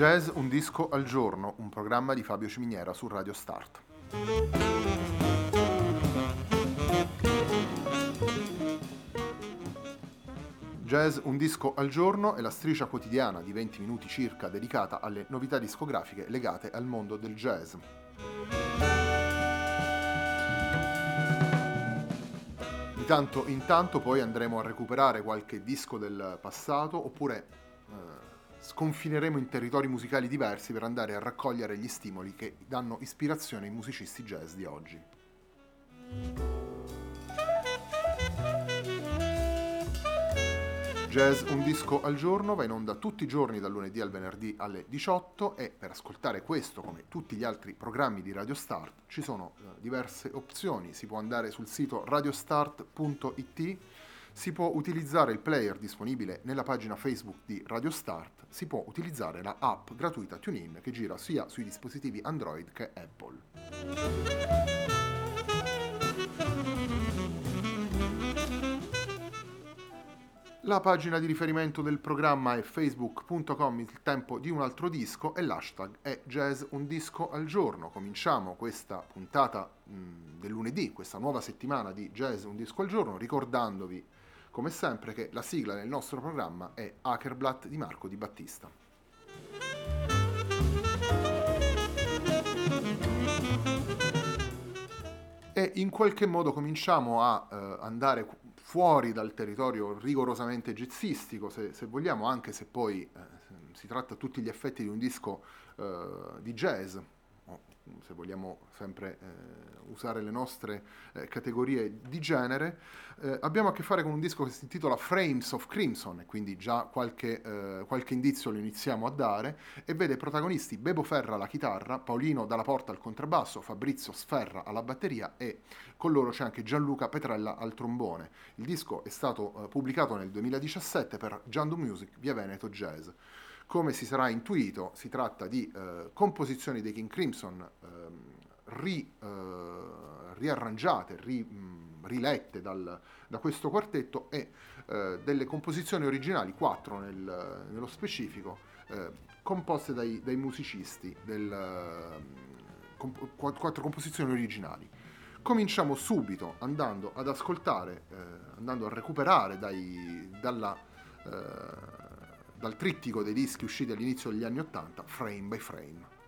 Jazz Un disco al giorno, un programma di Fabio Ciminiera su Radio Start. Jazz Un disco al giorno è la striscia quotidiana di 20 minuti circa dedicata alle novità discografiche legate al mondo del jazz. Di tanto in tanto poi andremo a recuperare qualche disco del passato oppure eh, sconfineremo in territori musicali diversi per andare a raccogliere gli stimoli che danno ispirazione ai musicisti jazz di oggi. Jazz Un disco al giorno va in onda tutti i giorni dal lunedì al venerdì alle 18 e per ascoltare questo come tutti gli altri programmi di Radio Start ci sono eh, diverse opzioni, si può andare sul sito radiostart.it si può utilizzare il player disponibile nella pagina Facebook di Radio Start, si può utilizzare la app gratuita TuneIn che gira sia sui dispositivi Android che Apple. La pagina di riferimento del programma è facebook.com il tempo di un altro disco e l'hashtag è jazz un disco al giorno. Cominciamo questa puntata mh, del lunedì, questa nuova settimana di jazz un disco al giorno, ricordandovi come sempre che la sigla del nostro programma è Hackerblatt di Marco Di Battista. E in qualche modo cominciamo a eh, andare fuori dal territorio rigorosamente jazzistico, se, se vogliamo, anche se poi eh, si tratta a tutti gli effetti di un disco eh, di jazz, se vogliamo sempre eh, usare le nostre eh, categorie di genere, eh, abbiamo a che fare con un disco che si intitola Frames of Crimson, e quindi già qualche, eh, qualche indizio lo iniziamo a dare, e vede protagonisti Bebo Ferra alla chitarra, Paolino Dalla Porta al contrabbasso, Fabrizio Sferra alla batteria e con loro c'è anche Gianluca Petrella al trombone. Il disco è stato eh, pubblicato nel 2017 per Giandu Music via Veneto Jazz. Come si sarà intuito, si tratta di eh, composizioni dei King Crimson ehm, ri, eh, riarrangiate, ri, mh, rilette dal, da questo quartetto e eh, delle composizioni originali, quattro nel, nello specifico, eh, composte dai, dai musicisti, del, comp- quattro composizioni originali. Cominciamo subito andando ad ascoltare, eh, andando a recuperare dai, dalla dal trittico dei dischi usciti all'inizio degli anni Ottanta, Frame by Frame.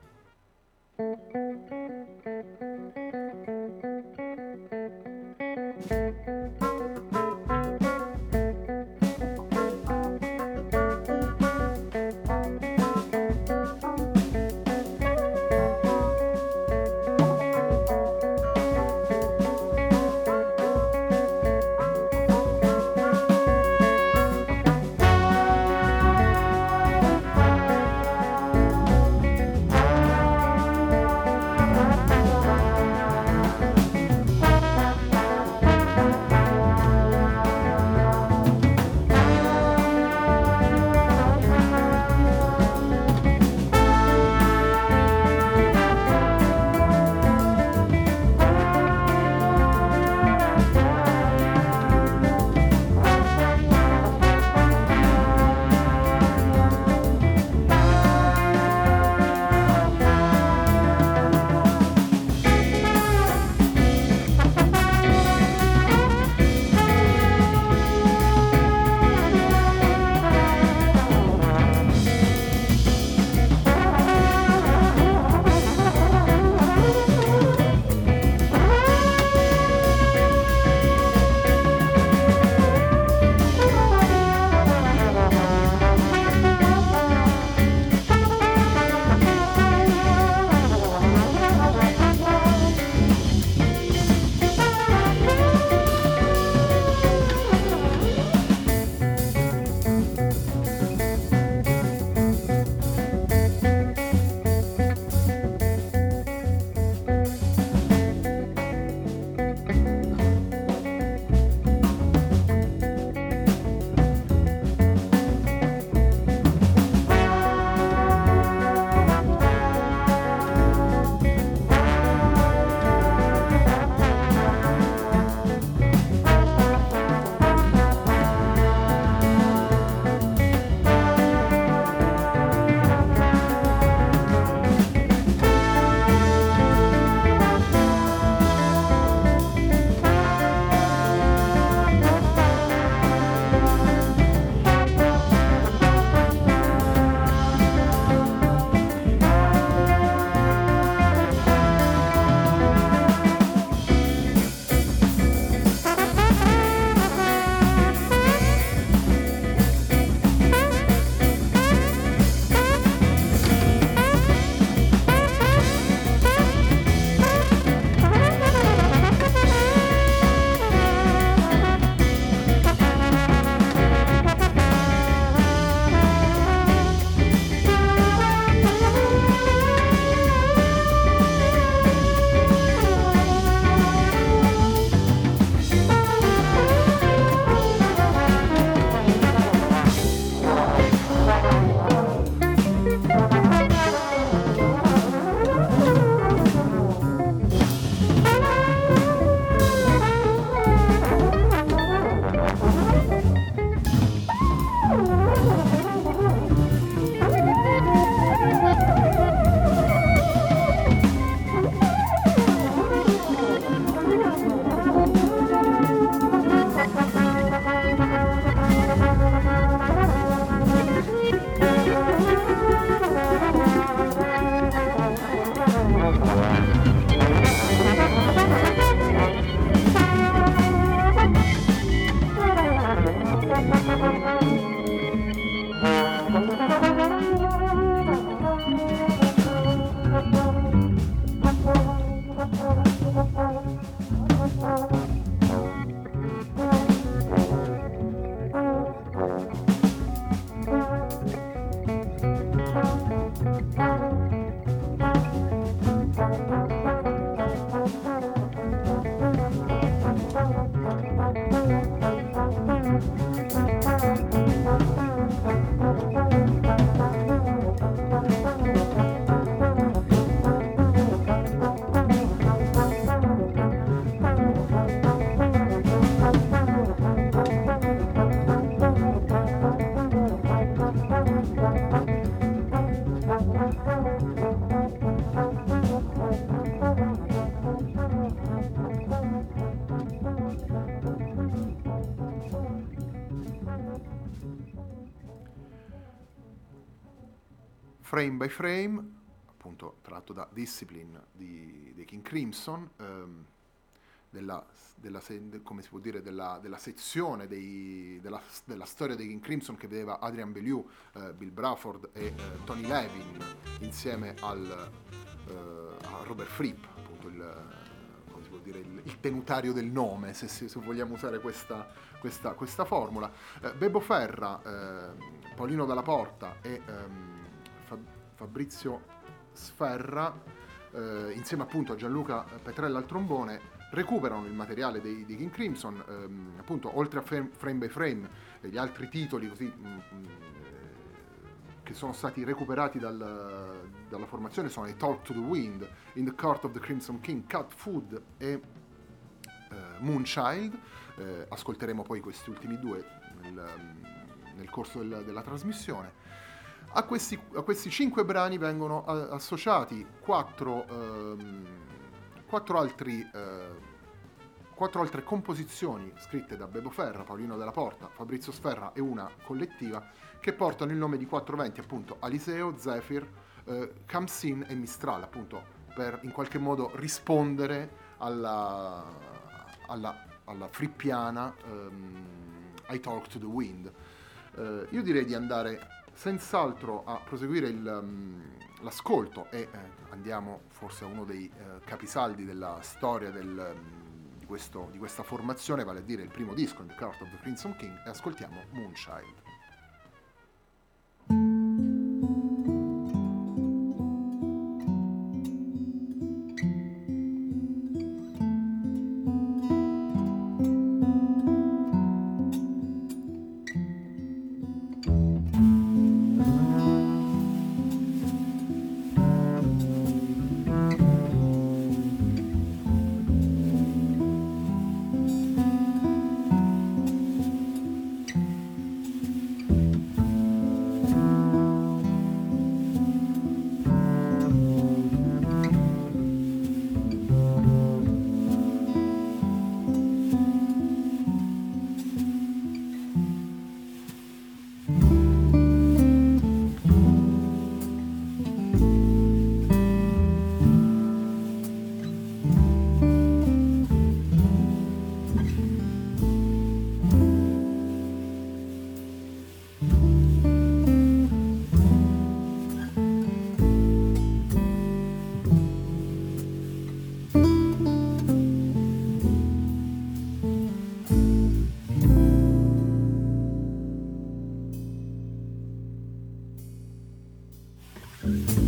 Frame by Frame, appunto tratto da Discipline di, dei King Crimson, ehm, della, della, dire, della, della sezione dei, della, storia dei King Crimson che vedeva Adrian Bellew, eh, Bill Bruford e eh, Tony Levin insieme al, eh, a Robert Fripp, appunto il, dire, il, il, tenutario del nome, se, se vogliamo usare questa, questa, questa formula. Eh, Bebo Ferra, eh, Paolino Dalla Porta e ehm, Fabrizio Sferra, eh, insieme appunto a Gianluca Petrella al trombone, recuperano il materiale dei, dei King Crimson, ehm, appunto oltre a frame, frame by Frame e gli altri titoli così, mh, mm, mh, mm, che sono stati recuperati dal, dalla formazione sono i Talk to the Wind, In the Court of the Crimson King, Cut Food e uh, Moonchild. Eh, ascolteremo poi questi ultimi due nel, nel corso del, della trasmissione. A questi, a questi, cinque brani vengono a, associati quattro, ehm, quattro, altri, eh, quattro, altre composizioni scritte da Bebo Ferra, Paolino della Porta, Fabrizio Sferra e una collettiva che portano il nome di quattro venti, appunto Aliseo, Zephyr, eh, Kamsin e Mistral, appunto per in qualche modo rispondere alla, alla, alla frippiana um, I Talk to the Wind. Uh, io direi di andare senz'altro a proseguire il, um, l'ascolto e eh, andiamo forse a uno dei uh, capisaldi della storia del, um, di, questo, di, questa formazione, vale a dire il primo disco, The Court of the Crimson King, e ascoltiamo Moonchild. Bye.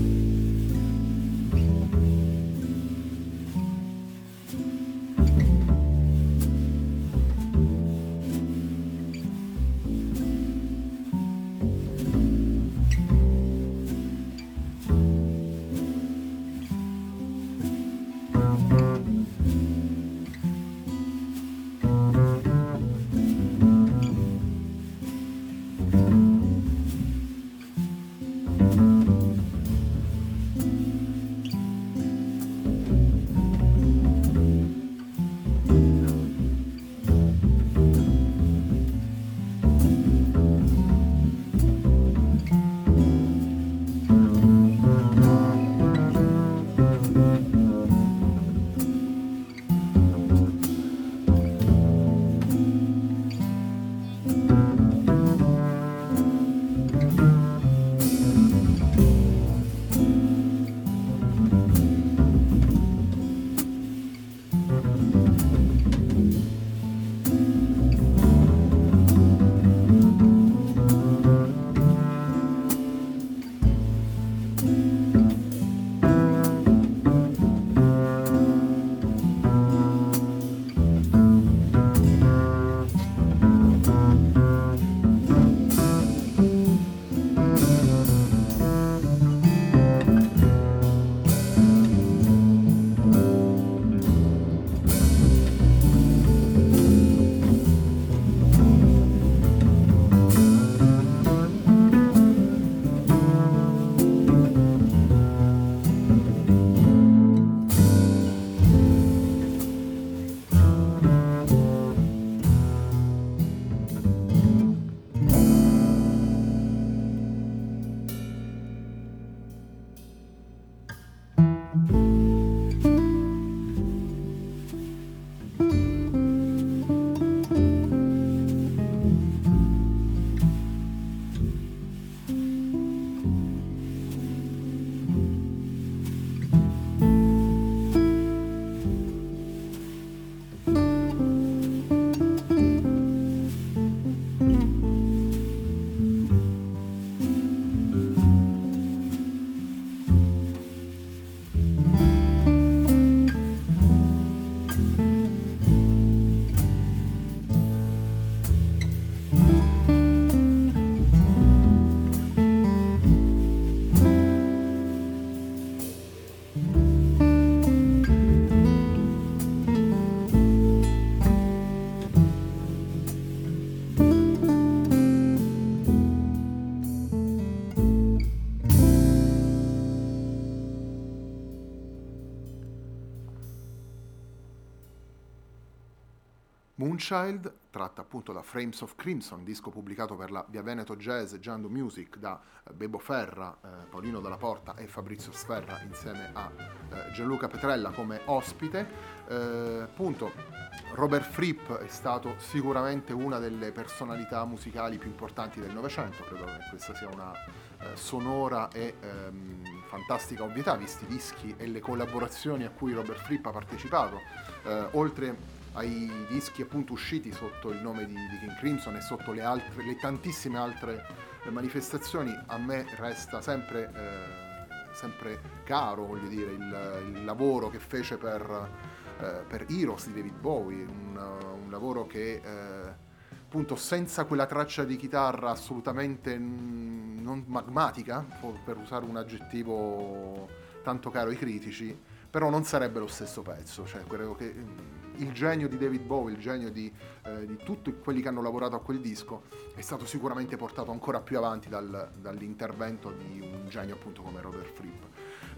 Moonchild, tratta appunto da Frames of Crimson, disco pubblicato per la Via Veneto Jazz Giando Music da eh, Bebo Ferra, eh, Paolino Dalla Porta e Fabrizio Sferra insieme a eh, Gianluca Petrella come ospite. Eh, appunto Robert Fripp è stato sicuramente una delle personalità musicali più importanti del Novecento, credo che questa sia una eh, sonora e ehm, fantastica ovvietà, visti i dischi e le collaborazioni a cui Robert Fripp ha partecipato. Eh, oltre ai dischi appunto usciti sotto il nome di, di King Crimson e sotto le, altre, le tantissime altre manifestazioni, a me resta sempre, eh, sempre caro voglio dire, il, il, lavoro che fece per, eh, per Heroes di David Bowie, un, un lavoro che eh, appunto senza quella traccia di chitarra assolutamente non magmatica, per usare un aggettivo tanto caro ai critici, però non sarebbe lo stesso pezzo, cioè credo che il genio di David Bowie, il genio di, eh, di, tutti quelli che hanno lavorato a quel disco è stato sicuramente portato ancora più avanti dal, dall'intervento di un genio appunto come Robert Fripp.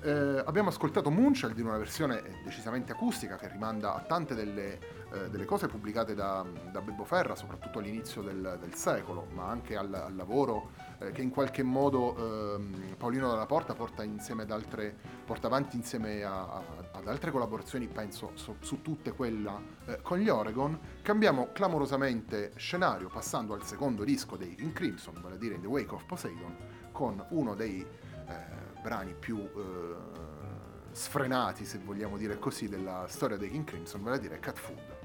Eh, abbiamo ascoltato Moonchild in una versione decisamente acustica che rimanda a tante delle, eh, delle cose pubblicate da, da Bebbo Ferra, soprattutto all'inizio del, del secolo, ma anche al, al lavoro eh, che in qualche modo ehm, Paolino Dalla Porta porta, altre, porta avanti insieme a, a, ad altre collaborazioni, penso su, su tutte quella eh, con gli Oregon. Cambiamo clamorosamente scenario passando al secondo disco dei In Crimson, vale a dire the Wake of Poseidon, con uno dei eh, brani più sfrenati, se vogliamo dire così, della storia dei King Crimson, vale a dire Cat Food.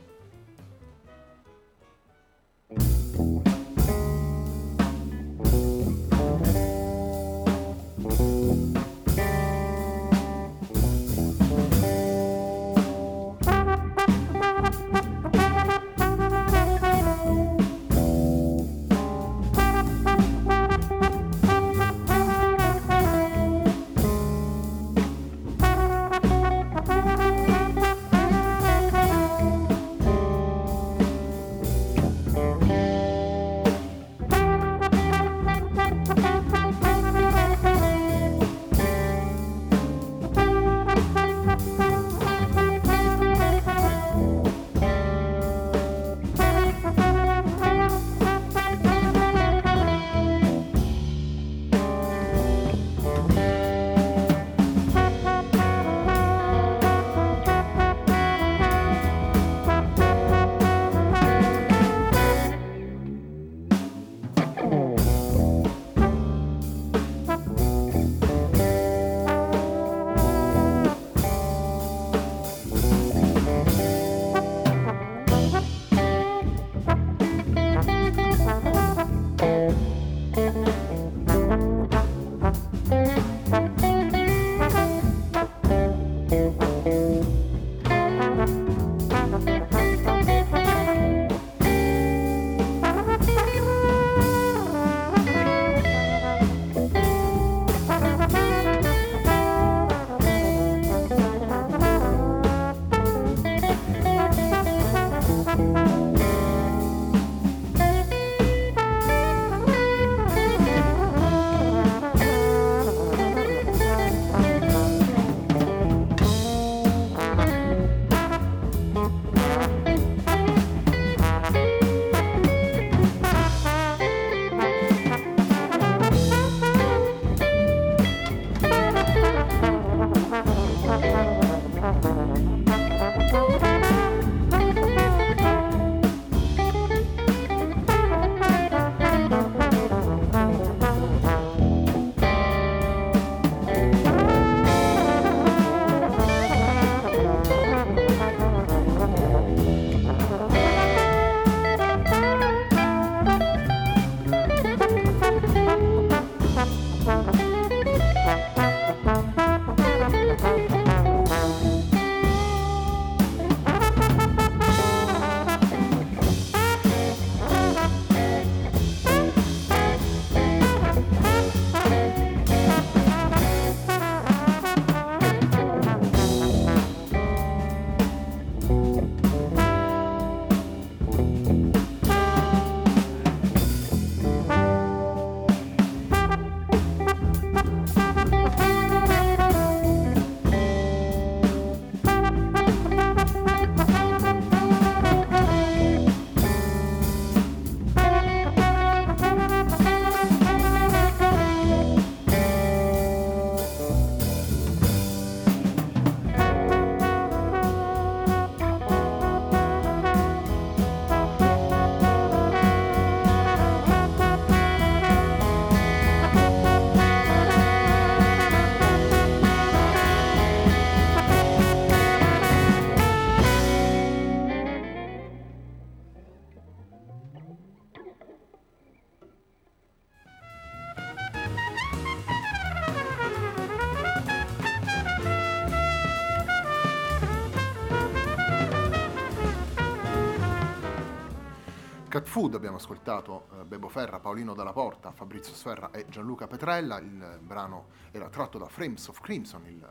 Food abbiamo ascoltato eh, Bebo Ferra, Paolino Dalla Porta, Fabrizio Sferra e Gianluca Petrella. Il brano era tratto da Frames of Crimson, il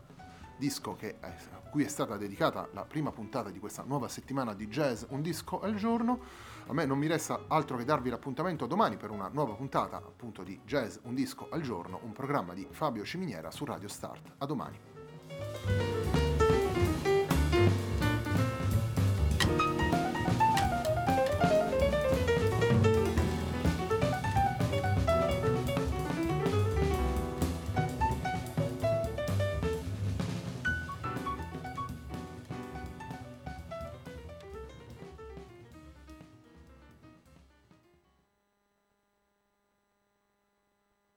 disco che, a cui è stata dedicata la prima puntata di questa nuova settimana di jazz, un disco al giorno. A me non mi resta altro che darvi l'appuntamento domani per una nuova puntata appunto di Jazz, un disco al giorno, un programma di Fabio Ciminiera su Radio Start. A domani.